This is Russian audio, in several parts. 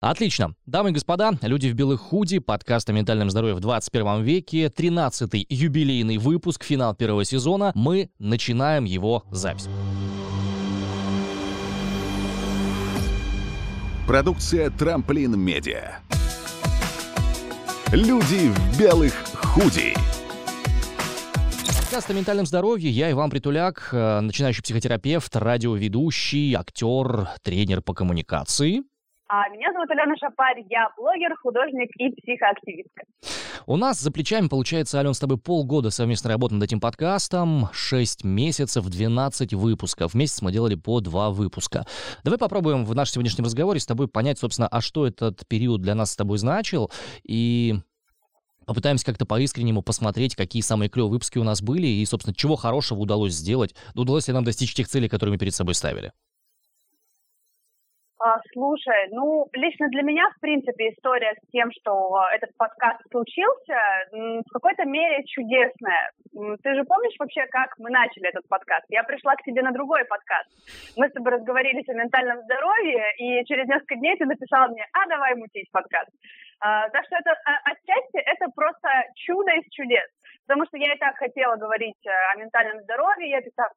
Отлично. Дамы и господа, люди в белых худи, подкаст о ментальном здоровье в 21 веке, 13-й юбилейный выпуск, финал первого сезона. Мы начинаем его запись. Продукция «Трамплин Медиа». Люди в белых худи. Подкаст о ментальном здоровье. Я Иван Притуляк, э, начинающий психотерапевт, радиоведущий, актер, тренер по коммуникации. А меня зовут Алена Шапарь, я блогер, художник и психоактивистка. У нас за плечами, получается, Ален, с тобой полгода совместной работы над этим подкастом, 6 месяцев, 12 выпусков. В месяц мы делали по 2 выпуска. Давай попробуем в нашем сегодняшнем разговоре с тобой понять, собственно, а что этот период для нас с тобой значил, и попытаемся как-то по-искреннему посмотреть, какие самые клевые выпуски у нас были, и, собственно, чего хорошего удалось сделать, удалось ли нам достичь тех целей, которые мы перед собой ставили. А, слушай, ну, лично для меня, в принципе, история с тем, что этот подкаст случился, в какой-то мере чудесная. Ты же помнишь вообще, как мы начали этот подкаст? Я пришла к тебе на другой подкаст. Мы с тобой разговорились о ментальном здоровье, и через несколько дней ты написал мне, а давай мутить подкаст. А, так что это а, отчасти это просто чудо из чудес. Потому что я и так хотела говорить э, о ментальном здоровье, я писала,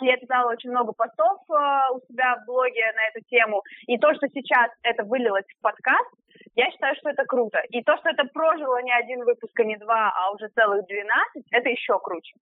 я писала очень много постов э, у себя в блоге на эту тему. И то, что сейчас это вылилось в подкаст, я считаю, что это круто. И то, что это прожило не один выпуск, а не два, а уже целых 12, это еще круче.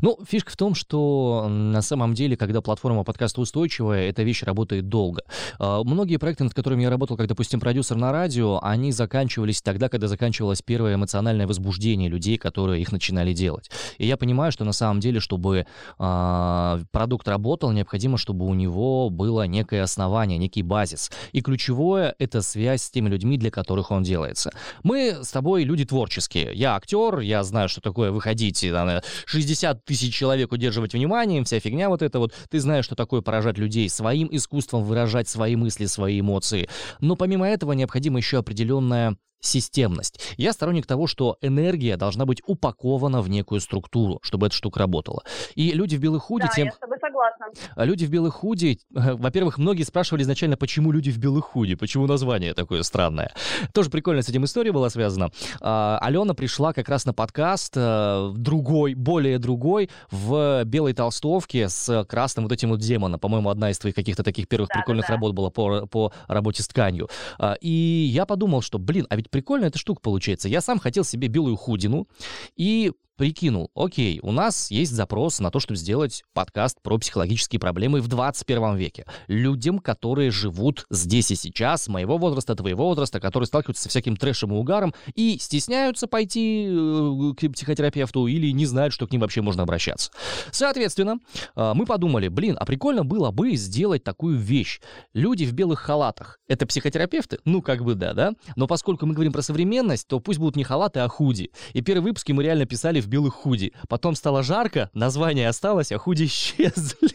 Ну, фишка в том, что на самом деле, когда платформа подкаста устойчивая, эта вещь работает долго. А, многие проекты, над которыми я работал, как, допустим, продюсер на радио, они заканчивались тогда, когда заканчивалось первое эмоциональное возбуждение людей, которые их начинали делать. И я понимаю, что на самом деле, чтобы э, продукт работал, необходимо, чтобы у него было некое основание, некий базис. И ключевое — это связь с теми людьми, для которых он делается. Мы с тобой люди творческие. Я актер, я знаю, что такое выходить на 60 50 тысяч человек удерживать вниманием, вся фигня вот это вот. Ты знаешь, что такое поражать людей своим искусством, выражать свои мысли, свои эмоции. Но помимо этого необходима еще определенная системность. Я сторонник того, что энергия должна быть упакована в некую структуру, чтобы эта штука работала. И люди в белых худи... Да, тем... я с тобой согласна. А люди в белых худи... Во-первых, многие спрашивали изначально, почему люди в белых худи, почему название такое странное. Тоже прикольно с этим история была связана. А, Алена пришла как раз на подкаст а, другой, более другой, в белой толстовке с красным вот этим вот демоном. По-моему, одна из твоих каких-то таких первых да, прикольных да, да. работ была по, по работе с тканью. А, и я подумал, что, блин, а ведь прикольная эта штука получается. Я сам хотел себе белую худину и прикинул, окей, у нас есть запрос на то, чтобы сделать подкаст про психологические проблемы в 21 веке. Людям, которые живут здесь и сейчас, моего возраста, твоего возраста, которые сталкиваются со всяким трэшем и угаром и стесняются пойти э, к психотерапевту или не знают, что к ним вообще можно обращаться. Соответственно, э, мы подумали, блин, а прикольно было бы сделать такую вещь. Люди в белых халатах — это психотерапевты? Ну, как бы да, да? Но поскольку мы говорим про современность, то пусть будут не халаты, а худи. И первые выпуски мы реально писали в белых худи. Потом стало жарко, название осталось, а худи исчезли.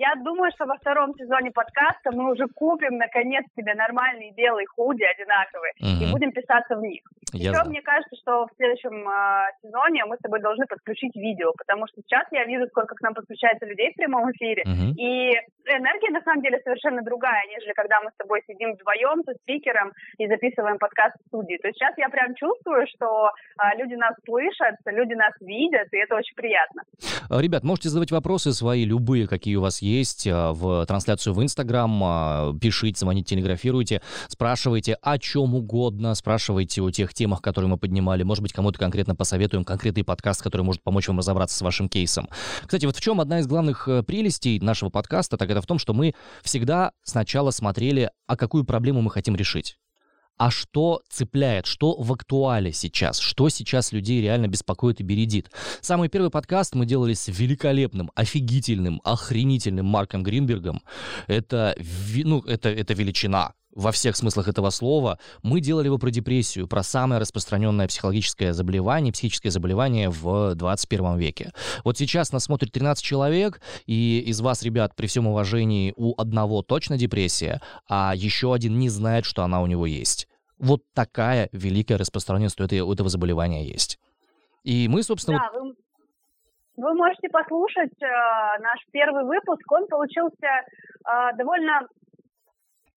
Я думаю, что во втором сезоне подкаста мы уже купим, наконец, себе нормальные белые худи одинаковые угу. и будем писаться в них. Я Еще мне кажется, что в следующем э, сезоне мы с тобой должны подключить видео, потому что сейчас я вижу, сколько к нам подключается людей в прямом эфире, угу. и энергия на самом деле совершенно другая, нежели когда мы с тобой сидим вдвоем со спикером и записываем подкаст в студии. То есть сейчас я прям чувствую, что э, люди нас слышат, люди нас видят, и это очень приятно. Ребят, можете задавать вопросы свои, любые, какие у вас есть, а, в трансляцию в Инстаграм, а, пишите, звоните, телеграфируйте, спрашивайте о чем угодно, спрашивайте о тех темах, которые мы поднимали. Может быть, кому-то конкретно посоветуем конкретный подкаст, который может помочь вам разобраться с вашим кейсом. Кстати, вот в чем одна из главных э, прелестей нашего подкаста, так это в том, что мы всегда сначала смотрели, а какую проблему мы хотим решить а что цепляет, что в актуале сейчас, что сейчас людей реально беспокоит и бередит. Самый первый подкаст мы делали с великолепным, офигительным, охренительным Марком Гринбергом. Это, ну, это, это величина во всех смыслах этого слова, мы делали его про депрессию, про самое распространенное психологическое заболевание, психическое заболевание в 21 веке. Вот сейчас нас смотрит 13 человек, и из вас, ребят, при всем уважении, у одного точно депрессия, а еще один не знает, что она у него есть. Вот такая великая распространенность у этого заболевания есть. И мы, собственно... Да, вы, вы можете послушать э, наш первый выпуск. Он получился э, довольно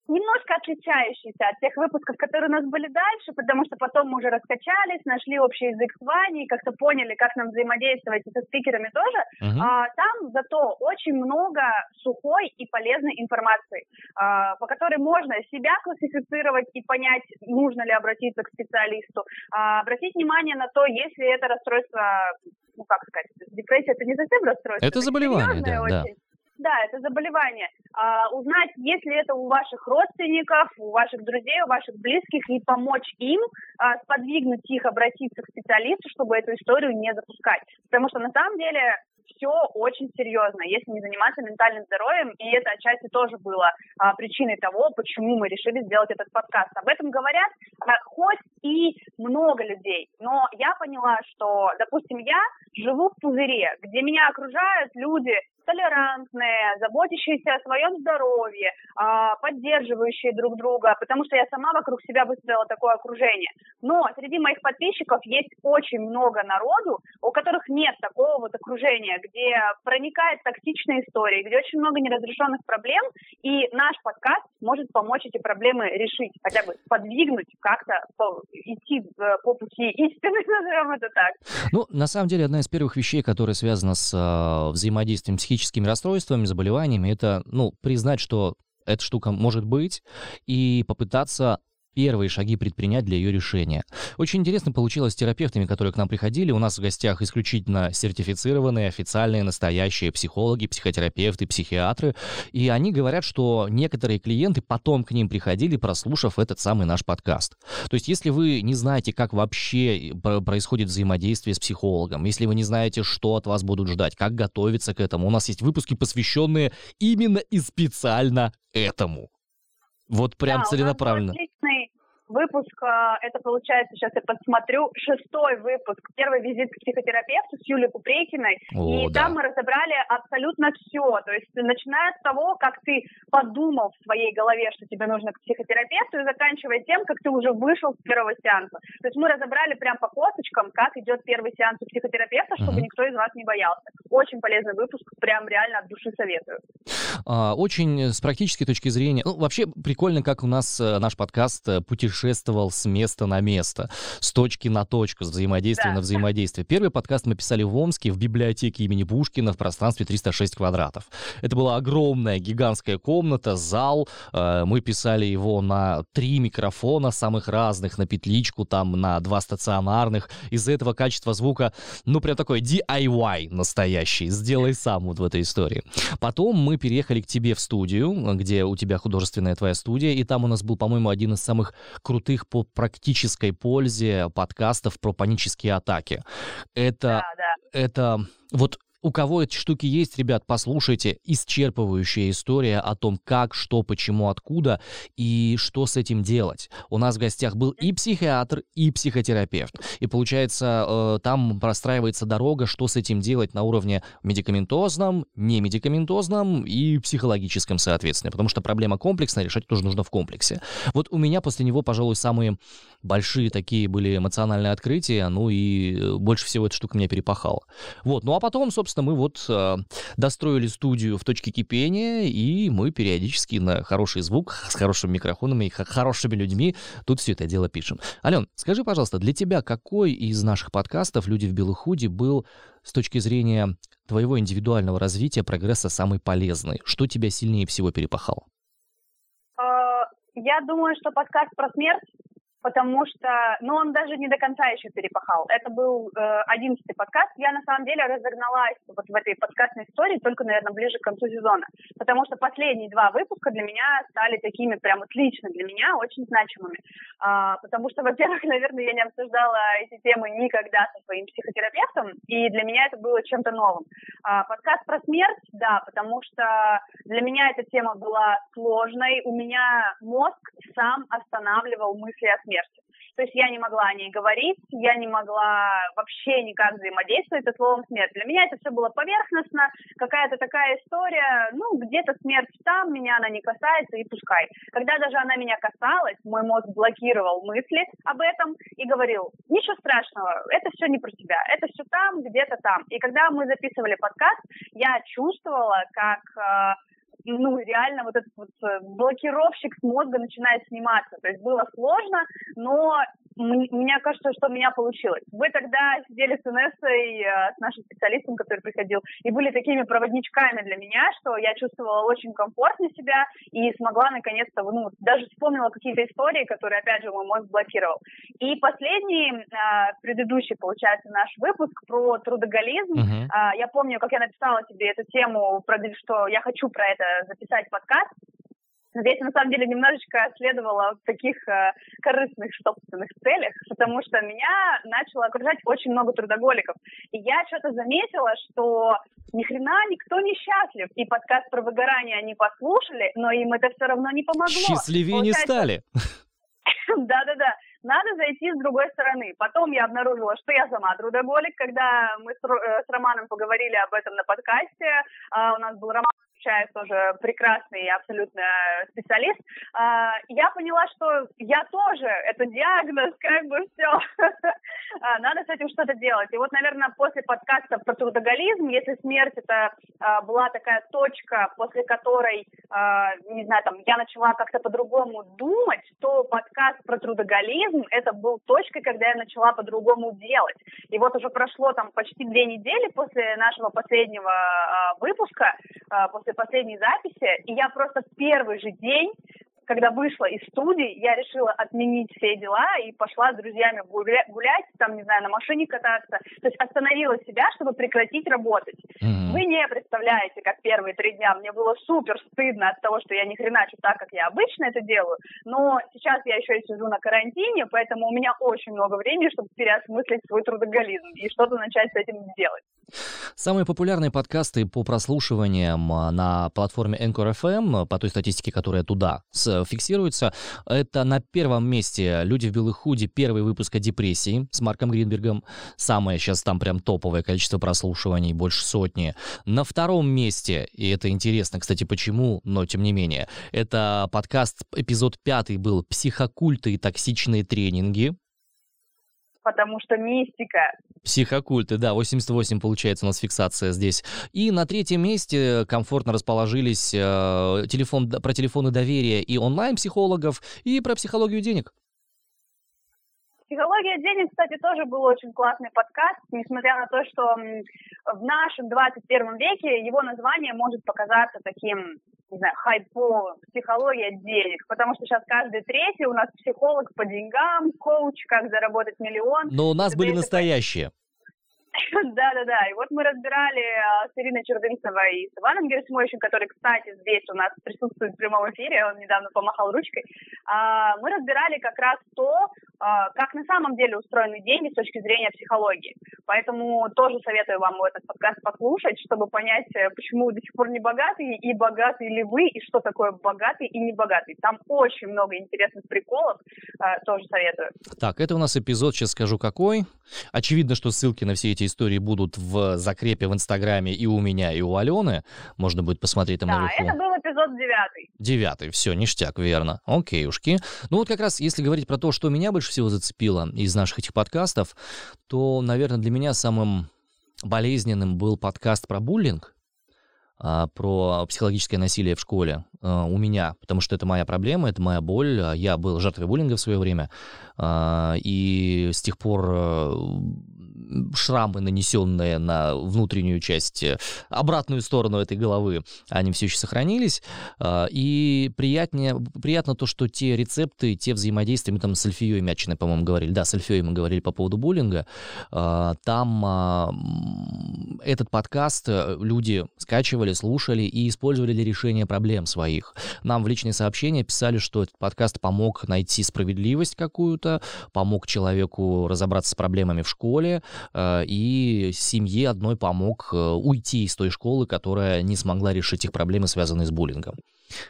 немножко отличающийся от тех выпусков, которые у нас были дальше, потому что потом мы уже раскачались, нашли общий язык с Ваней, как-то поняли, как нам взаимодействовать со спикерами тоже. Uh-huh. А, там зато очень много сухой и полезной информации, а, по которой можно себя классифицировать и понять, нужно ли обратиться к специалисту. А, обратить внимание на то, если это расстройство, ну как сказать, депрессия это не совсем расстройство. Это заболевание, да, очень. да. Да, это заболевание. А, узнать, если это у ваших родственников, у ваших друзей, у ваших близких, и помочь им, а, сподвигнуть их обратиться к специалисту, чтобы эту историю не запускать. Потому что на самом деле все очень серьезно, если не заниматься ментальным здоровьем, и это отчасти тоже было а, причиной того, почему мы решили сделать этот подкаст. Об этом говорят а, хоть и много людей, но я поняла, что, допустим, я живу в пузыре, где меня окружают люди толерантные, заботящиеся о своем здоровье, а, поддерживающие друг друга, потому что я сама вокруг себя выстроила такое окружение. Но среди моих подписчиков есть очень много народу, у которых нет такого вот окружения, где проникает токсичная история, где очень много неразрешенных проблем, и наш подкаст может помочь эти проблемы решить, хотя бы подвигнуть как-то, идти по пути истины, назовем это так. Ну, на самом деле, одна из первых вещей, которая связана с э, взаимодействием с психическими расстройствами, заболеваниями, это, ну, признать, что эта штука может быть, и попытаться первые шаги предпринять для ее решения. Очень интересно получилось с терапевтами, которые к нам приходили. У нас в гостях исключительно сертифицированные, официальные, настоящие психологи, психотерапевты, психиатры. И они говорят, что некоторые клиенты потом к ним приходили, прослушав этот самый наш подкаст. То есть, если вы не знаете, как вообще происходит взаимодействие с психологом, если вы не знаете, что от вас будут ждать, как готовиться к этому, у нас есть выпуски, посвященные именно и специально этому. Вот прям да, целенаправленно. У нас выпуск, а, это получается, сейчас я посмотрю, шестой выпуск, первый визит к психотерапевту с Юлией Купрекиной, О, и да. там мы разобрали абсолютно все, то есть начиная с того, как ты подумал в своей голове, что тебе нужно к психотерапевту, и заканчивая тем, как ты уже вышел с первого сеанса. То есть мы разобрали прям по косточкам, как идет первый сеанс у психотерапевта, чтобы uh-huh. никто из вас не боялся. Очень полезный выпуск, прям реально от души советую. А, очень с практической точки зрения, ну вообще прикольно, как у нас э, наш подкаст э, путешествует путешествовал с места на место, с точки на точку, с взаимодействия да. на взаимодействие. Первый подкаст мы писали в Омске, в библиотеке имени Пушкина в пространстве 306 квадратов. Это была огромная, гигантская комната, зал. Э, мы писали его на три микрофона самых разных, на петличку, там на два стационарных. Из-за этого качество звука, ну, прям такой DIY настоящий. Сделай сам вот в этой истории. Потом мы переехали к тебе в студию, где у тебя художественная твоя студия, и там у нас был, по-моему, один из самых крутых по практической пользе подкастов про панические атаки. Это, да, да. это вот у кого эти штуки есть, ребят, послушайте. Исчерпывающая история о том, как, что, почему, откуда и что с этим делать. У нас в гостях был и психиатр, и психотерапевт. И получается, э, там простраивается дорога, что с этим делать на уровне медикаментозном, не медикаментозном и психологическом, соответственно. Потому что проблема комплексная, решать тоже нужно в комплексе. Вот у меня после него, пожалуй, самые большие такие были эмоциональные открытия, ну и э, больше всего эта штука меня перепахала. Вот, ну а потом, собственно, мы вот э, достроили студию в точке кипения, и мы периодически на хороший звук, с хорошим микрофоном и хорошими людьми тут все это дело пишем. Ален, скажи, пожалуйста, для тебя какой из наших подкастов «Люди в белых худи» был с точки зрения твоего индивидуального развития, прогресса самый полезный? Что тебя сильнее всего перепахал? А, я думаю, что подкаст про смерть потому что, ну, он даже не до конца еще перепахал. Это был э, одиннадцатый э, подкаст. Я, на самом деле, разогналась вот в этой подкастной истории только, наверное, ближе к концу сезона, потому что последние два выпуска для меня стали такими прям вот лично для меня очень значимыми. А, потому что, во-первых, наверное, я не обсуждала эти темы никогда со своим психотерапевтом, и для меня это было чем-то новым. А, подкаст про смерть, да, потому что для меня эта тема была сложной. У меня мозг сам останавливал мысли о смерти смерти. То есть я не могла о ней говорить, я не могла вообще никак взаимодействовать со словом смерть. Для меня это все было поверхностно, какая-то такая история, ну, где-то смерть там, меня она не касается, и пускай. Когда даже она меня касалась, мой мозг блокировал мысли об этом и говорил, ничего страшного, это все не про тебя, это все там, где-то там. И когда мы записывали подкаст, я чувствовала, как э, ну, реально вот этот вот э, блокировщик с мозга начинает сниматься. То есть было сложно, но мне кажется, что у меня получилось. Вы тогда сидели с Инессой, э, с нашим специалистом, который приходил, и были такими проводничками для меня, что я чувствовала очень комфортно себя и смогла наконец-то, ну, даже вспомнила какие-то истории, которые, опять же, мой мозг блокировал. И последний, э, предыдущий, получается, наш выпуск про трудоголизм. Uh-huh. Я помню, как я написала тебе эту тему, что я хочу про это записать подкаст. Здесь, на самом деле, немножечко следовало в таких э, корыстных собственных целях, потому что меня начало окружать очень много трудоголиков. И я что-то заметила, что ни хрена никто не счастлив. И подкаст про выгорание они послушали, но им это все равно не помогло. Счастливее Получается... не стали. Да-да-да надо зайти с другой стороны. Потом я обнаружила, что я сама трудоголик, когда мы с, э, с Романом поговорили об этом на подкасте. А, у нас был Роман Чаев тоже прекрасный абсолютно специалист, а, я поняла, что я тоже, это диагноз, как бы все, а, надо с этим что-то делать. И вот, наверное, после подкаста про трудоголизм, если смерть это была такая точка, после которой, не знаю, там, я начала как-то по-другому думать, то подкаст про трудоголизм это был точкой, когда я начала по-другому делать. И вот уже прошло там почти две недели после нашего последнего выпуска, после после последней записи, и я просто в первый же день когда вышла из студии, я решила отменить все дела и пошла с друзьями гуля- гулять, там, не знаю, на машине кататься. То есть остановила себя, чтобы прекратить работать. Mm-hmm. Вы не представляете, как первые три дня мне было супер стыдно от того, что я не хреначу так, как я обычно это делаю. Но сейчас я еще и сижу на карантине, поэтому у меня очень много времени, чтобы переосмыслить свой трудоголизм и что-то начать с этим делать. Самые популярные подкасты по прослушиваниям а, на платформе Anchor FM, по той статистике, которая туда фиксируется, это на первом месте «Люди в белых худи», первый выпуск о депрессии с Марком Гринбергом. Самое сейчас там прям топовое количество прослушиваний, больше сотни. На втором месте, и это интересно, кстати, почему, но тем не менее, это подкаст, эпизод пятый был «Психокульты и токсичные тренинги», потому что мистика. Психокульты, да, 88 получается у нас фиксация здесь. И на третьем месте комфортно расположились э, телефон, про телефоны доверия и онлайн-психологов, и про психологию денег. Психология денег, кстати, тоже был очень классный подкаст, несмотря на то, что в нашем 21 веке его название может показаться таким не знаю, хайповым, психология денег, потому что сейчас каждый третий у нас психолог по деньгам, коуч, как заработать миллион. Но у нас были настоящие. Да-да-да, и вот мы разбирали а, с Ириной Чердынцевой и с Иваном Герасимовичем, который, кстати, здесь у нас присутствует в прямом эфире, он недавно помахал ручкой. А, мы разбирали как раз то, а, как на самом деле устроены деньги с точки зрения психологии. Поэтому тоже советую вам этот подкаст послушать, чтобы понять, э, почему до сих пор не богатые, и богатые ли вы, и что такое богатый и небогатый. Там очень много интересных приколов, тоже советую. Так, это у нас эпизод, сейчас скажу какой. Очевидно, что ссылки на все эти истории будут в закрепе в Инстаграме и у меня, и у Алены. Можно будет посмотреть там да, наверху. это был эпизод девятый. Девятый, все, ништяк, верно. Окей, ушки. Ну вот как раз, если говорить про то, что меня больше всего зацепило из наших этих подкастов, то, наверное, для меня самым болезненным был подкаст про буллинг, а, про психологическое насилие в школе а, у меня, потому что это моя проблема, это моя боль. Я был жертвой буллинга в свое время, а, и с тех пор э, шрамы, нанесенные на внутреннюю часть, э, обратную сторону этой головы, они все еще сохранились. А, и приятнее, приятно то, что те рецепты, те взаимодействия, мы там с Альфией Мячиной, по-моему, говорили, да, с Альфией мы говорили по поводу буллинга, а, там а, этот подкаст э, люди скачивали, слушали и использовали для решения проблем своих. Нам в личные сообщения писали, что этот подкаст помог найти справедливость какую-то, помог человеку разобраться с проблемами в школе, и семье одной помог э, уйти из той школы, которая не смогла решить их проблемы, связанные с буллингом.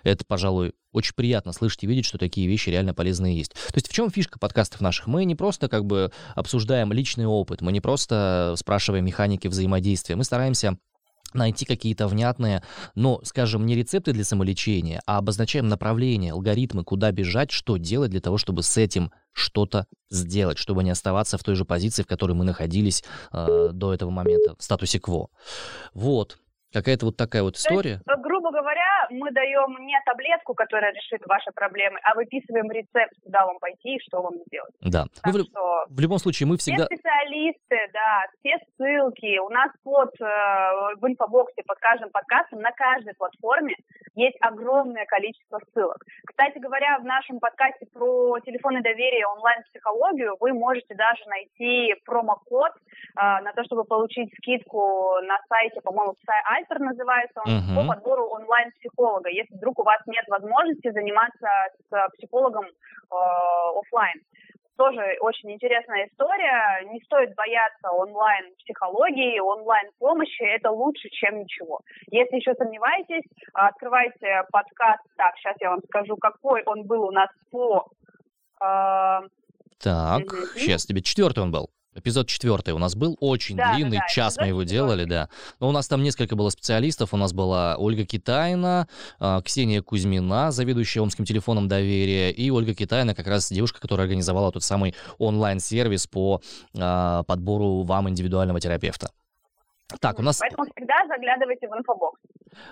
Это, пожалуй, очень приятно слышать и видеть, что такие вещи реально полезные есть. То есть в чем фишка подкастов наших? Мы не просто как бы обсуждаем личный опыт, мы не просто спрашиваем механики взаимодействия, мы стараемся найти какие-то внятные, но, скажем, не рецепты для самолечения, а обозначаем направление, алгоритмы, куда бежать, что делать для того, чтобы с этим что-то сделать, чтобы не оставаться в той же позиции, в которой мы находились э, до этого момента, в статусе кво. Вот. Какая-то вот такая вот история. есть, грубо говоря, мы даем не таблетку, которая решит ваши проблемы, а выписываем рецепт, куда вам пойти и что вам сделать. Да. Так ну, в, что в любом случае, мы всегда... Все специалисты, да, все ссылки у нас под, э, в инфобоксе под каждым подкастом на каждой платформе есть огромное количество ссылок. Кстати говоря, в нашем подкасте про телефоны доверия онлайн-психологию вы можете даже найти промокод э, на то, чтобы получить скидку на сайте, по-моему, Альтер называется он, Мгм. по подбору онлайн-психолога, если вдруг у вас нет возможности заниматься с психологом э, офлайн. Тоже очень интересная история. Не стоит бояться онлайн-психологии, онлайн-помощи. Это лучше, чем ничего. Если еще сомневаетесь, открывайте подкаст. Так, сейчас я вам скажу, какой он был у нас по... э, Так, сейчас тебе четвертый он был. Эпизод четвертый у нас был, очень Да, длинный, да, час мы его делали, да. Но у нас там несколько было специалистов. У нас была Ольга Китайна, а, Ксения Кузьмина, заведующая Омским телефоном доверия, и Ольга Китаина, как раз девушка, которая организовала тот самый онлайн-сервис по а, подбору вам индивидуального терапевта. Так, у нас Поэтому всегда заглядывайте в инфобокс.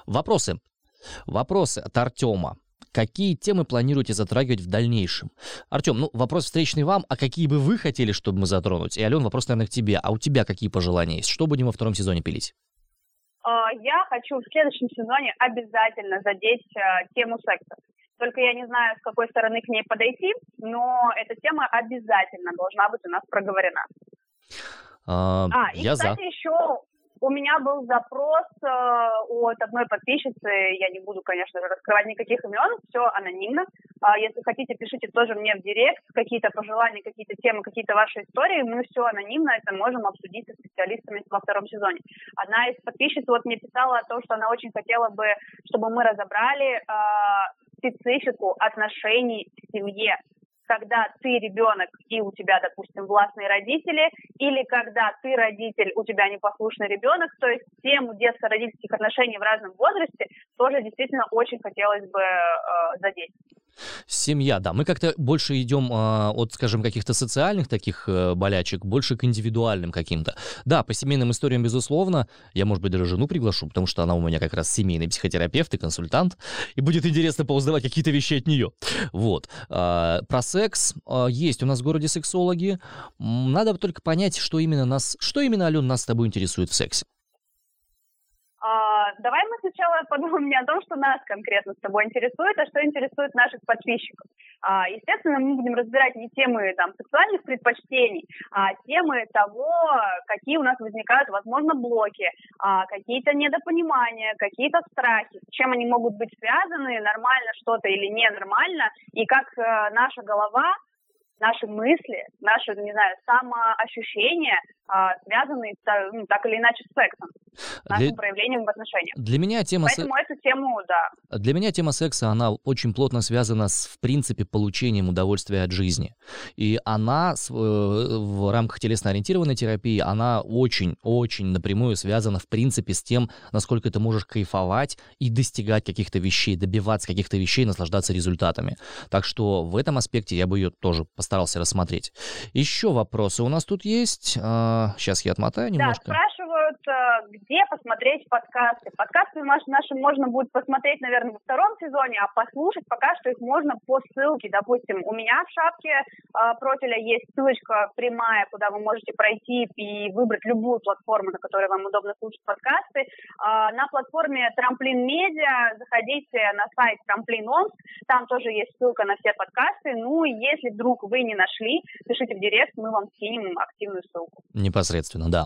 вопросы. Вопросы от Артема. Какие темы планируете затрагивать в дальнейшем? Артем, ну, вопрос встречный вам, а какие бы вы хотели, чтобы мы затронули? И, Ален, вопрос, наверное, к тебе. А у тебя какие пожелания есть? Что будем во втором сезоне пилить? Э, Я хочу в следующем сезоне обязательно задеть э, тему секса. Только я не знаю, с какой стороны к ней подойти, но эта тема обязательно должна быть у нас проговорена. А, А, и, я за. кстати, еще у меня был запрос э, от одной подписчицы, я не буду, конечно же, раскрывать никаких имен, все анонимно. А, если хотите, пишите тоже мне в директ какие-то пожелания, какие-то темы, какие-то ваши истории, мы все анонимно это можем обсудить со специалистами во втором сезоне. Одна из подписчиц вот мне писала о том, что она очень хотела бы, чтобы мы разобрали э, специфику отношений в семье когда ты ребенок и у тебя, допустим, властные родители, или когда ты родитель, у тебя непослушный ребенок, то есть тему детско-родительских отношений в разном возрасте тоже действительно очень хотелось бы э, задеть. Семья, да. Мы как-то больше идем а, от, скажем, каких-то социальных таких э, болячек, больше к индивидуальным каким-то. Да, по семейным историям, безусловно. Я, может быть, даже жену приглашу, потому что она у меня как раз семейный психотерапевт и консультант. И будет интересно поузнавать какие-то вещи от нее. Вот. А, про секс а, есть у нас в городе сексологи. Надо только понять, что именно нас, что именно, Ален, нас с тобой интересует в сексе. А, давай мы сначала подумаем не о том, что нас конкретно с тобой интересует, а что интересует наших подписчиков. А, естественно, мы будем разбирать не темы там, сексуальных предпочтений, а темы того, какие у нас возникают, возможно, блоки, а, какие-то недопонимания, какие-то страхи, с чем они могут быть связаны, нормально что-то или ненормально, и как э, наша голова наши мысли, наши, не знаю, самоощущения а, связаны та- ну, так или иначе с сексом, с нашим Для, проявлением в отношениях. для меня тема се- Поэтому эту тему, да. Для меня тема секса, она очень плотно связана с, в принципе, получением удовольствия от жизни. И она э, в рамках телесно-ориентированной терапии, она очень-очень напрямую связана, в принципе, с тем, насколько ты можешь кайфовать и достигать каких-то вещей, добиваться каких-то вещей, наслаждаться результатами. Так что в этом аспекте я бы ее тоже постарался рассмотреть. Еще вопросы у нас тут есть. Сейчас я отмотаю немножко. Да, спрашивают, где посмотреть подкасты. Подкасты наши, можно будет посмотреть, наверное, во втором сезоне, а послушать пока что их можно по ссылке. Допустим, у меня в шапке э, профиля есть ссылочка прямая, куда вы можете пройти и выбрать любую платформу, на которой вам удобно слушать подкасты. А, на платформе Трамплин Медиа заходите на сайт Трамплин Омск, там тоже есть ссылка на все подкасты. Ну, если вдруг вы не нашли, пишите в директ, мы вам скинем активную ссылку. Непосредственно, да.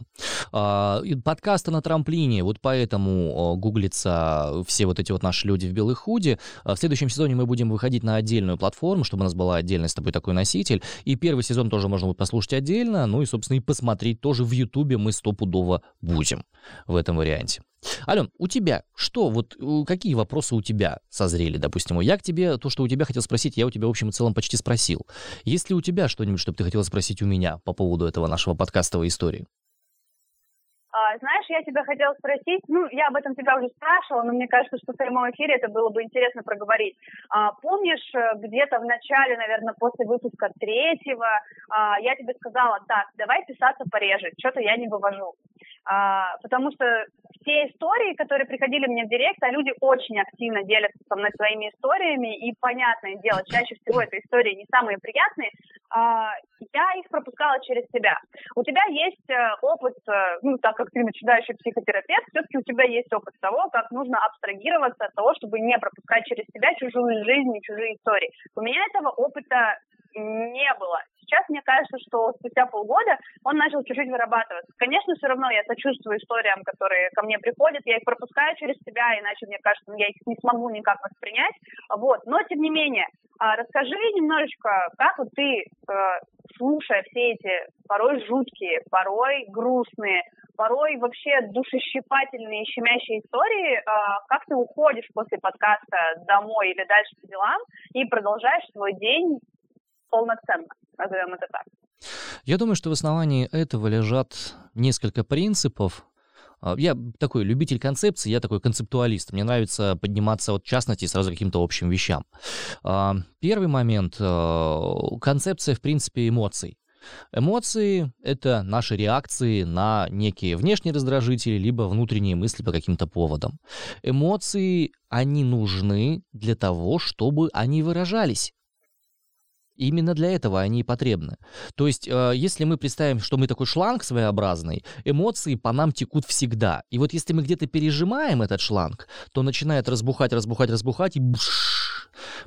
А, и подкасты на трамплине, вот поэтому гуглятся все вот эти вот наши люди в белых худи. А В следующем сезоне мы будем выходить на отдельную платформу, чтобы у нас была отдельный с тобой такой носитель. И первый сезон тоже можно будет послушать отдельно, ну и, собственно, и посмотреть тоже в Ютубе мы стопудово будем в этом варианте. Ален, у тебя что, вот какие вопросы у тебя созрели, допустим? Я к тебе, то, что у тебя хотел спросить, я у тебя, в общем и целом, почти спросил. Есть ли у тебя что-нибудь, что бы ты хотела спросить у меня по поводу этого нашего подкастовой истории? А, знаешь, я тебя хотела спросить, ну, я об этом тебя уже спрашивала, но мне кажется, что в прямом эфире это было бы интересно проговорить. А, помнишь, э, где-то в начале, наверное, после выпуска третьего, а, я тебе сказала, так, давай писаться пореже, что-то я не вывожу. А, потому что те истории, которые приходили мне в директ, а люди очень активно делятся со мной своими историями, и понятное дело, чаще всего это истории не самые приятные, а, я их пропускала через себя. У тебя есть э, опыт, э, ну, так как ты начинающий психотерапевт, все-таки у тебя есть опыт того, как нужно абстрагироваться от того, чтобы не пропускать через себя чужую жизнь и чужие истории. У меня этого опыта не было. Сейчас мне кажется, что спустя полгода он начал чуть-чуть вырабатываться. Конечно, все равно я сочувствую историям, которые ко мне приходят, я их пропускаю через себя, иначе мне кажется, я их не смогу никак воспринять. Вот. Но, тем не менее, а, расскажи немножечко, как вот ты, э, слушая все эти порой жуткие, порой грустные, порой вообще душещипательные, щемящие истории, а, как ты уходишь после подкаста домой или дальше по делам и продолжаешь свой день полноценно, назовем это так. Я думаю, что в основании этого лежат несколько принципов, а, я такой любитель концепции, я такой концептуалист. Мне нравится подниматься от частности сразу к каким-то общим вещам. А, первый момент — концепция, в принципе, эмоций. Эмоции — это наши реакции на некие внешние раздражители, либо внутренние мысли по каким-то поводам. Эмоции, они нужны для того, чтобы они выражались. Именно для этого они и потребны. То есть, э, если мы представим, что мы такой шланг своеобразный, эмоции по нам текут всегда. И вот если мы где-то пережимаем этот шланг, то начинает разбухать, разбухать, разбухать и бш.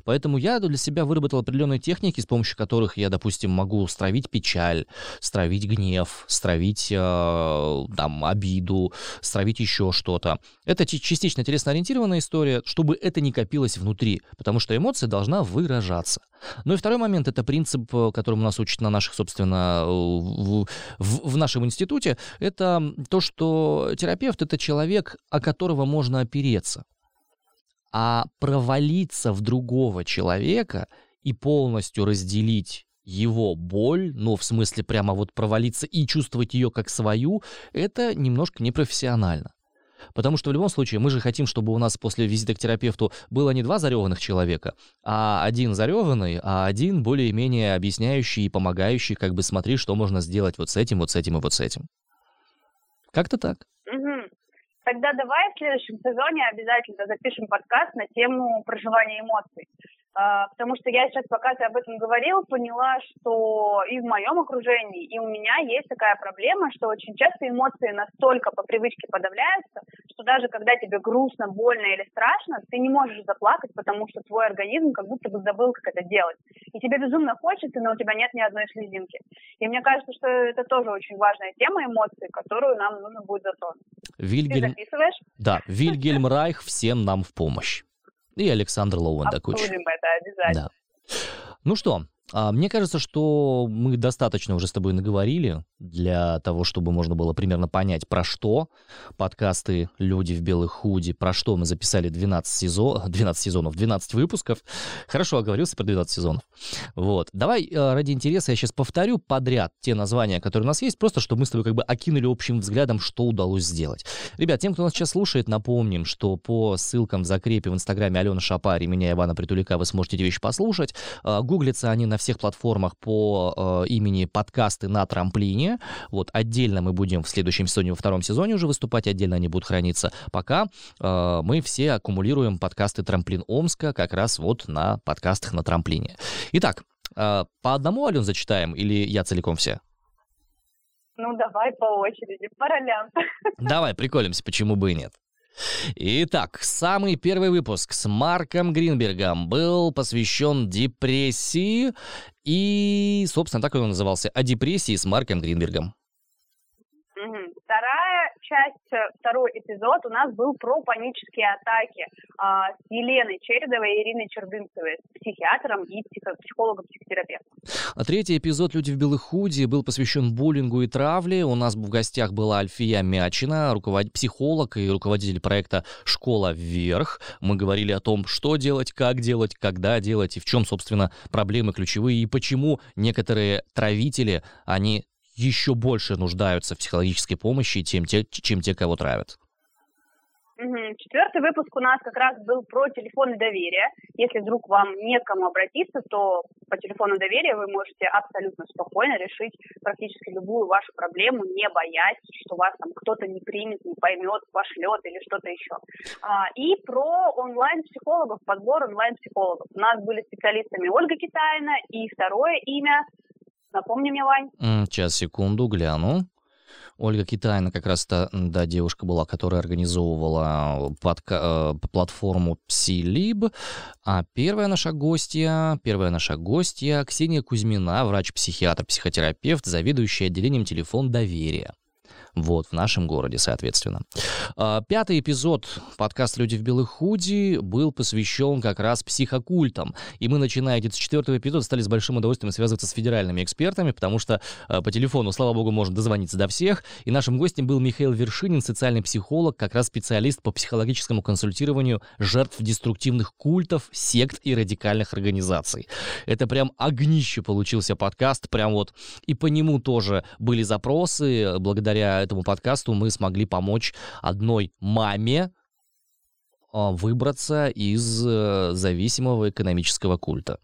Поэтому я для себя выработал определенные техники, с помощью которых я, допустим, могу стравить печаль, стравить гнев, стравить э, там, обиду, стравить еще что-то. Это частично телесно-ориентированная история, чтобы это не копилось внутри, потому что эмоция должна выражаться. Ну и второй момент — это принцип, э, которым нас учат на наших, собственно, в, в, в нашем институте, это то, что терапевт — это человек, о которого можно опереться. А провалиться в другого человека и полностью разделить его боль, ну, в смысле прямо вот провалиться и чувствовать ее как свою, это немножко непрофессионально. Потому что в любом случае мы же хотим, чтобы у нас после визита к терапевту было не два зареванных человека, а один зареванный, а один более-менее объясняющий и помогающий, как бы смотри, что можно сделать вот с этим, вот с этим и вот с этим. Как-то так. Тогда давай в следующем сезоне обязательно запишем подкаст на тему проживания эмоций. А, потому что я сейчас, пока ты об этом говорил, поняла, что и в моем окружении, и у меня есть такая проблема, что очень часто эмоции настолько по привычке подавляются, что даже когда тебе грустно, больно или страшно, ты не можешь заплакать, потому что твой организм как будто бы забыл, как это делать. И тебе безумно хочется, но у тебя нет ни одной слезинки. И мне кажется, что это тоже очень важная тема эмоций, которую нам нужно будет затронуть. Вильгельм... Ты записываешь? Да, Вильгельм Райх всем нам в помощь. И Александр Лоуэндакуч. Обсудим это обязательно. Да. Ну что, а, мне кажется, что мы достаточно уже с тобой наговорили для того, чтобы можно было примерно понять, про что подкасты «Люди в белых худи», про что мы записали 12, сезон, 12 сезонов, 12 выпусков. Хорошо оговорился про 12 сезонов. Вот. Давай а, ради интереса я сейчас повторю подряд те названия, которые у нас есть, просто чтобы мы с тобой как бы окинули общим взглядом, что удалось сделать. Ребят, тем, кто нас сейчас слушает, напомним, что по ссылкам в закрепе в инстаграме Алена Шапари, меня Ивана Притулика, вы сможете эти вещи послушать. А, гуглятся они на всех платформах по э, имени подкасты на трамплине. Вот отдельно мы будем в следующем сезоне, во втором сезоне уже выступать, отдельно они будут храниться. Пока э, мы все аккумулируем подкасты Трамплин Омска как раз вот на подкастах на трамплине. Итак, э, по одному, Ален, зачитаем или я целиком все? Ну, давай по очереди, по ролям. Давай, приколимся, почему бы и нет. Итак, самый первый выпуск с Марком Гринбергом был посвящен депрессии. И, собственно, так он назывался, о депрессии с Марком Гринбергом. Часть, э, второй эпизод у нас был про панические атаки а, с Еленой Чередовой и Ириной Чердынцевой, с психиатром и психо- психологом-психотерапевтом. А третий эпизод «Люди в белых худи» был посвящен буллингу и травле. У нас в гостях была Альфия Мячина, руковод... психолог и руководитель проекта «Школа вверх». Мы говорили о том, что делать, как делать, когда делать и в чем, собственно, проблемы ключевые и почему некоторые травители, они еще больше нуждаются в психологической помощи, чем те, чем те кого травят. Четвертый выпуск у нас как раз был про телефоны доверия. Если вдруг вам не к кому обратиться, то по телефону доверия вы можете абсолютно спокойно решить практически любую вашу проблему, не боясь, что вас там кто-то не примет, не поймет, пошлет или что-то еще. А, и про онлайн-психологов, подбор онлайн-психологов. У нас были специалистами Ольга Китайна и второе имя Напомни мне, Вань. Сейчас, секунду, гляну. Ольга Китайна как раз та, да, девушка была, которая организовывала подка- э, платформу Psilib. А первая наша гостья, первая наша гостья Ксения Кузьмина, врач-психиатр, психотерапевт, заведующая отделением телефон доверия. Вот, в нашем городе, соответственно. А, пятый эпизод подкаста «Люди в белых худи» был посвящен как раз психокультам. И мы, начиная где-то с четвертого эпизода, стали с большим удовольствием связываться с федеральными экспертами, потому что а, по телефону, слава богу, можно дозвониться до всех. И нашим гостем был Михаил Вершинин, социальный психолог, как раз специалист по психологическому консультированию жертв деструктивных культов, сект и радикальных организаций. Это прям огнище получился подкаст, прям вот. И по нему тоже были запросы, благодаря этому подкасту мы смогли помочь одной маме а, выбраться из э, зависимого экономического культа.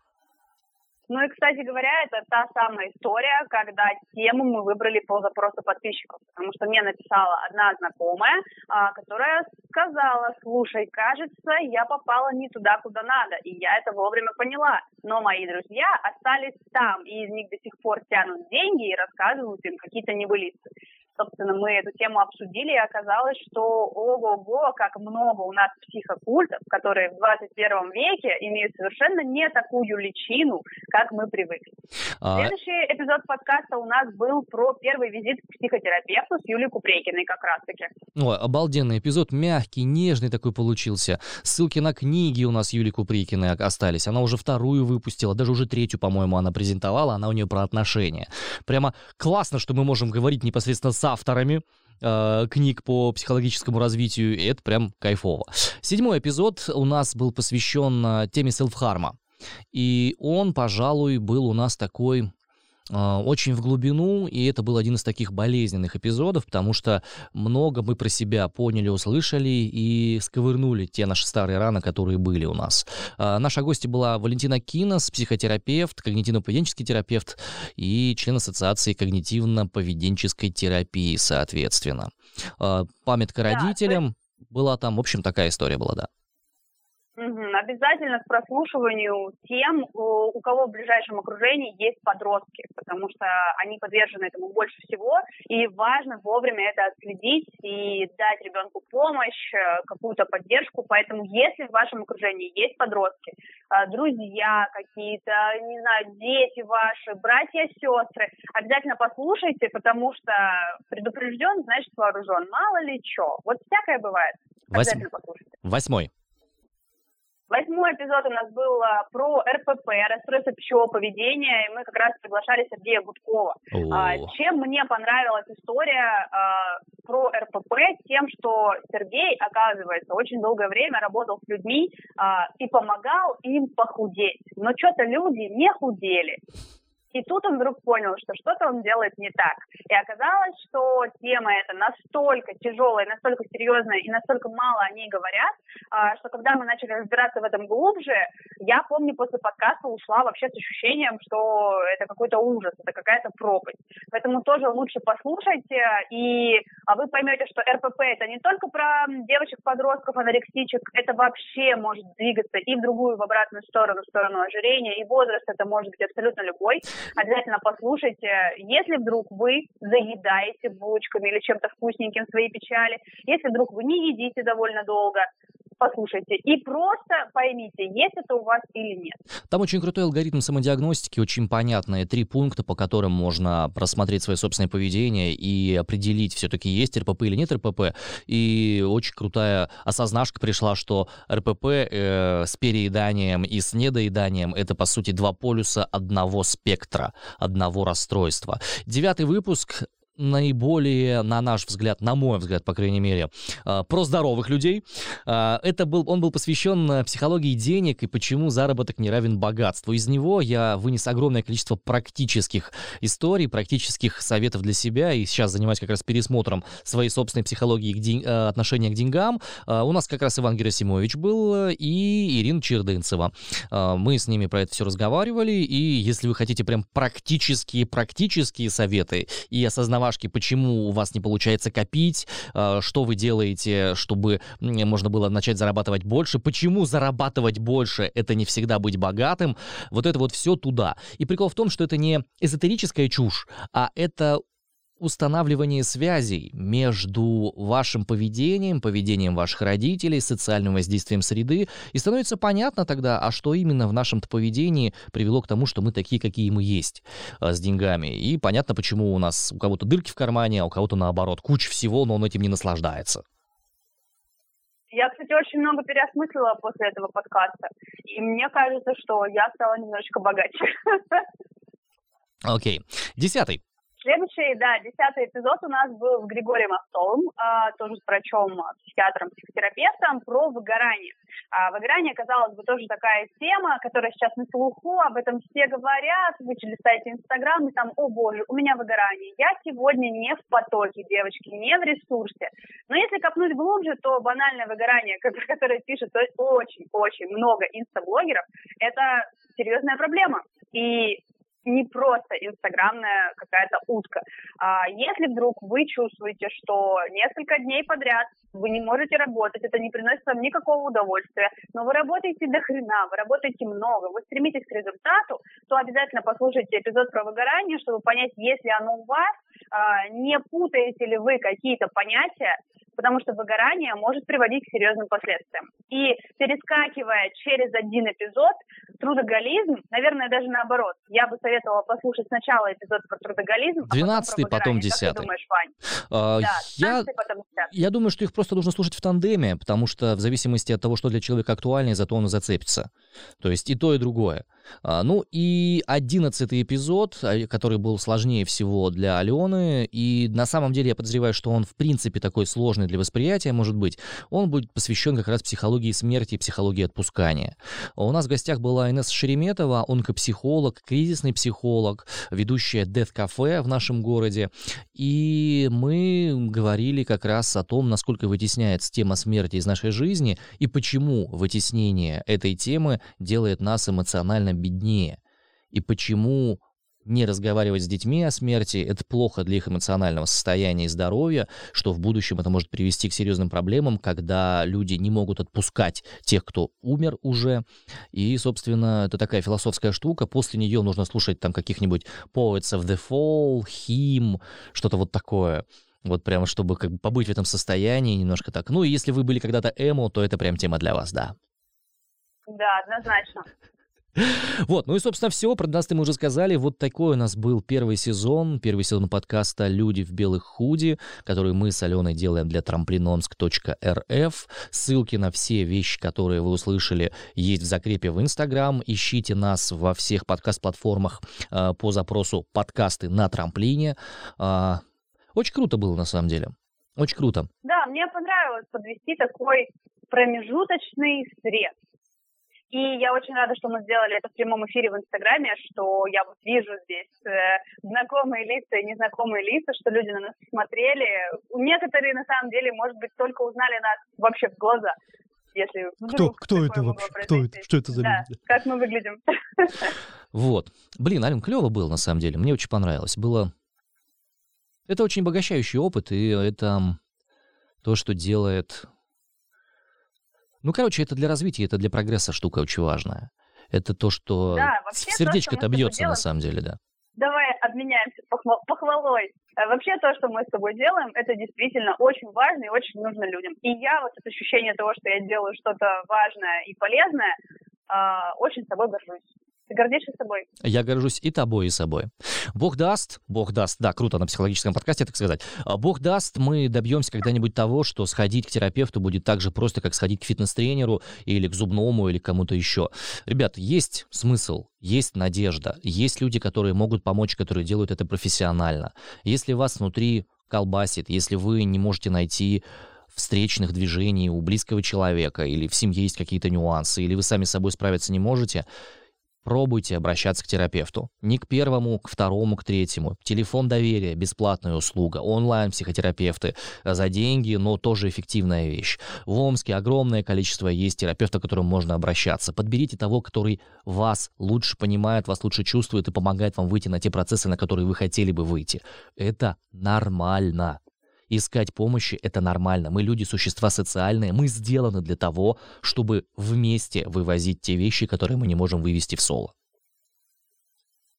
Ну и, кстати говоря, это та самая история, когда тему мы выбрали по запросу подписчиков. Потому что мне написала одна знакомая, а, которая сказала, слушай, кажется, я попала не туда, куда надо. И я это вовремя поняла. Но мои друзья остались там, и из них до сих пор тянут деньги и рассказывают им какие-то небылицы собственно, мы эту тему обсудили, и оказалось, что ого-го, как много у нас психокультов, которые в 21 веке имеют совершенно не такую личину, как мы привыкли. А... Следующий эпизод подкаста у нас был про первый визит к психотерапевту с Юлией Купрекиной как раз-таки. Ой, обалденный эпизод, мягкий, нежный такой получился. Ссылки на книги у нас Юлии Купрекиной остались. Она уже вторую выпустила, даже уже третью, по-моему, она презентовала, она у нее про отношения. Прямо классно, что мы можем говорить непосредственно с авторами э, книг по психологическому развитию, и это прям кайфово. Седьмой эпизод у нас был посвящен э, теме селфхарма. И он, пожалуй, был у нас такой а, очень в глубину, и это был один из таких болезненных эпизодов, потому что много мы про себя поняли, услышали и сковырнули те наши старые раны, которые были у нас. А, наша гостья была Валентина Кинос, психотерапевт, когнитивно-поведенческий терапевт и член Ассоциации когнитивно-поведенческой терапии, соответственно. А, памятка родителям да, была там, в общем, такая история была, да. Угу. Обязательно к прослушиванию тем, у кого в ближайшем окружении есть подростки, потому что они подвержены этому больше всего, и важно вовремя это отследить и дать ребенку помощь, э, какую-то поддержку. Поэтому, если в вашем окружении есть подростки, э, друзья какие-то, не знаю, дети ваши, братья, сестры, обязательно послушайте, потому что предупрежден, значит вооружен. Мало ли что. Вот всякое бывает. Обязательно послушайте. Восьмой. Восьмой эпизод у нас был а, про РПП, расстройство пищевого поведения, и мы как раз приглашали Сергея Гудкова. А, чем мне понравилась история а, про РПП? Тем, что Сергей, оказывается, очень долгое время работал с людьми а, и помогал им похудеть. Но что-то люди не худели. И тут он вдруг понял, что что-то он делает не так. И оказалось, что тема эта настолько тяжелая, настолько серьезная и настолько мало о ней говорят, а, что когда мы начали разбираться в этом глубже, я помню, после подкаста ушла вообще с ощущением, что это какой-то ужас, это какая-то пропасть. Поэтому тоже лучше послушайте, и а вы поймете, что РПП это не только про девочек-подростков, анорексичек, это вообще может двигаться и в другую, в обратную сторону, в сторону ожирения, и возраст это может быть абсолютно любой обязательно послушайте. Если вдруг вы заедаете булочками или чем-то вкусненьким свои печали, если вдруг вы не едите довольно долго, послушайте и просто поймите, есть это у вас или нет. Там очень крутой алгоритм самодиагностики, очень понятные три пункта, по которым можно просмотреть свое собственное поведение и определить, все-таки есть РПП или нет РПП. И очень крутая осознашка пришла, что РПП э, с перееданием и с недоеданием это, по сути, два полюса одного спектра, одного расстройства. Девятый выпуск наиболее, на наш взгляд, на мой взгляд, по крайней мере, а, про здоровых людей. А, это был, он был посвящен психологии денег и почему заработок не равен богатству. Из него я вынес огромное количество практических историй, практических советов для себя, и сейчас занимаюсь как раз пересмотром своей собственной психологии к день, а, отношения к деньгам. У нас как раз Иван Герасимович был и Ирина Чердынцева. Мы с ними про это все разговаривали, и если вы хотите прям практические, практические советы и осознавать домашки, почему у вас не получается копить, э, что вы делаете, чтобы можно было начать зарабатывать больше, почему зарабатывать больше — это не всегда быть богатым, вот это вот все туда. И прикол в том, что это не эзотерическая чушь, а это устанавливание связей между вашим поведением, поведением ваших родителей, социальным воздействием среды, и становится понятно тогда, а что именно в нашем поведении привело к тому, что мы такие, какие мы есть а, с деньгами. И понятно, почему у нас у кого-то дырки в кармане, а у кого-то наоборот куча всего, но он этим не наслаждается. Я, кстати, очень много переосмыслила после этого подкаста. И мне кажется, что я стала немножечко богаче. Окей. Okay. Десятый. Следующий, да, десятый эпизод у нас был с Григорием Остолом, а, тоже с врачом, психиатром, психотерапевтом, про выгорание. А, выгорание, казалось бы, тоже такая тема, которая сейчас на слуху, об этом все говорят, вы листаете Инстаграм, и там, о боже, у меня выгорание. Я сегодня не в потоке, девочки, не в ресурсе. Но если копнуть глубже, то банальное выгорание, которое пишет очень-очень много инстаблогеров, это серьезная проблема. И не просто инстаграмная какая-то утка. А если вдруг вы чувствуете, что несколько дней подряд вы не можете работать, это не приносит вам никакого удовольствия, но вы работаете до хрена, вы работаете много, вы стремитесь к результату, то обязательно послушайте эпизод про выгорание, чтобы понять, если оно у вас, а, не путаете ли вы какие-то понятия, потому что выгорание может приводить к серьезным последствиям. И перескакивая через один эпизод, трудоголизм, наверное, даже наоборот, я бы советовала послушать сначала эпизод про трудоголизм, 12 а потом, 10 Как ты думаешь, Вань? А, да, я, потом 10 я думаю, что их просто нужно слушать в тандеме, потому что в зависимости от того, что для человека актуальнее, зато он и зацепится. То есть и то, и другое. А, ну и одиннадцатый эпизод, а, который был сложнее всего для Алены, и на самом деле я подозреваю, что он в принципе такой сложный для восприятия, может быть, он будет посвящен как раз психологии смерти и психологии отпускания. У нас в гостях была Инесса Шереметова, онкопсихолог, кризисный психолог, ведущая Death Cafe в нашем городе, и мы говорили как раз о том, насколько вытесняется тема смерти из нашей жизни и почему вытеснение этой темы делает нас эмоционально беднее. И почему не разговаривать с детьми о смерти, это плохо для их эмоционального состояния и здоровья, что в будущем это может привести к серьезным проблемам, когда люди не могут отпускать тех, кто умер уже. И, собственно, это такая философская штука. После нее нужно слушать там каких-нибудь Poets of the Fall, Him, что-то вот такое. Вот прямо, чтобы как бы побыть в этом состоянии немножко так. Ну, и если вы были когда-то эмо, то это прям тема для вас, да. Да, однозначно. Вот, ну и, собственно, все. Про 12 мы уже сказали. Вот такой у нас был первый сезон. Первый сезон подкаста «Люди в белых худи», который мы с Аленой делаем для трамплиномск.рф. Ссылки на все вещи, которые вы услышали, есть в закрепе в Инстаграм. Ищите нас во всех подкаст-платформах э, по запросу «Подкасты на трамплине». Э, очень круто было, на самом деле. Очень круто. Да, мне понравилось подвести такой промежуточный срез и я очень рада, что мы сделали это в прямом эфире в Инстаграме, что я вот вижу здесь э, знакомые лица и незнакомые лица, что люди на нас смотрели. Некоторые, на самом деле, может быть, только узнали нас вообще в глаза. Если кто, кто это вообще? Кто это? Что это за да, люди? Как мы выглядим. Вот. Блин, Ален, клево было, на самом деле. Мне очень понравилось. Было... Это очень обогащающий опыт, и это то, что делает ну, короче, это для развития, это для прогресса штука очень важная. Это то, что да, сердечко-то бьется делаем, на самом деле, да. Давай обменяемся похвал, похвалой. А вообще то, что мы с тобой делаем, это действительно очень важно и очень нужно людям. И я вот это ощущение того, что я делаю что-то важное и полезное, э, очень с тобой горжусь. Ты гордишься собой? Я горжусь и тобой, и собой. Бог даст, Бог даст, да, круто на психологическом подкасте так сказать. А, Бог даст, мы добьемся когда-нибудь того, что сходить к терапевту будет так же просто, как сходить к фитнес-тренеру или к зубному или кому-то еще. Ребят, есть смысл, есть надежда, есть люди, которые могут помочь, которые делают это профессионально. Если вас внутри колбасит, если вы не можете найти встречных движений у близкого человека, или в семье есть какие-то нюансы, или вы сами с собой справиться не можете, пробуйте обращаться к терапевту. Не к первому, к второму, к третьему. Телефон доверия, бесплатная услуга. Онлайн-психотерапевты за деньги, но тоже эффективная вещь. В Омске огромное количество есть терапевтов, к которым можно обращаться. Подберите того, который вас лучше понимает, вас лучше чувствует и помогает вам выйти на те процессы, на которые вы хотели бы выйти. Это нормально. Искать помощи — это нормально. Мы люди, существа социальные. Мы сделаны для того, чтобы вместе вывозить те вещи, которые мы не можем вывести в соло.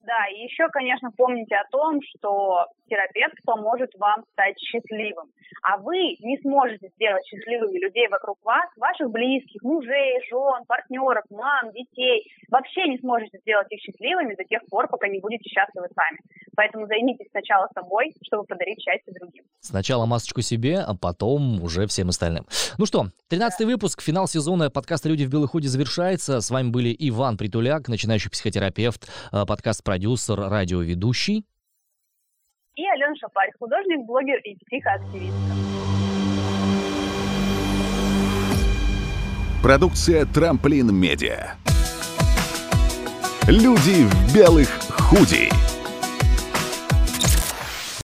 Да, и еще, конечно, помните о том, что терапевт поможет вам стать счастливым. А вы не сможете сделать счастливыми людей вокруг вас, ваших близких, мужей, жен, партнеров, мам, детей. Вообще не сможете сделать их счастливыми до тех пор, пока не будете счастливы сами. Поэтому займитесь сначала собой, чтобы подарить счастье другим. Сначала масочку себе, а потом уже всем остальным. Ну что, 13 выпуск, финал сезона подкаста «Люди в белых худи» завершается. С вами были Иван Притуляк, начинающий психотерапевт, э, подкаст-продюсер, радиоведущий. И Алена Шапарь, художник, блогер и психоактивистка. Продукция «Трамплин Медиа». Люди в белых худи.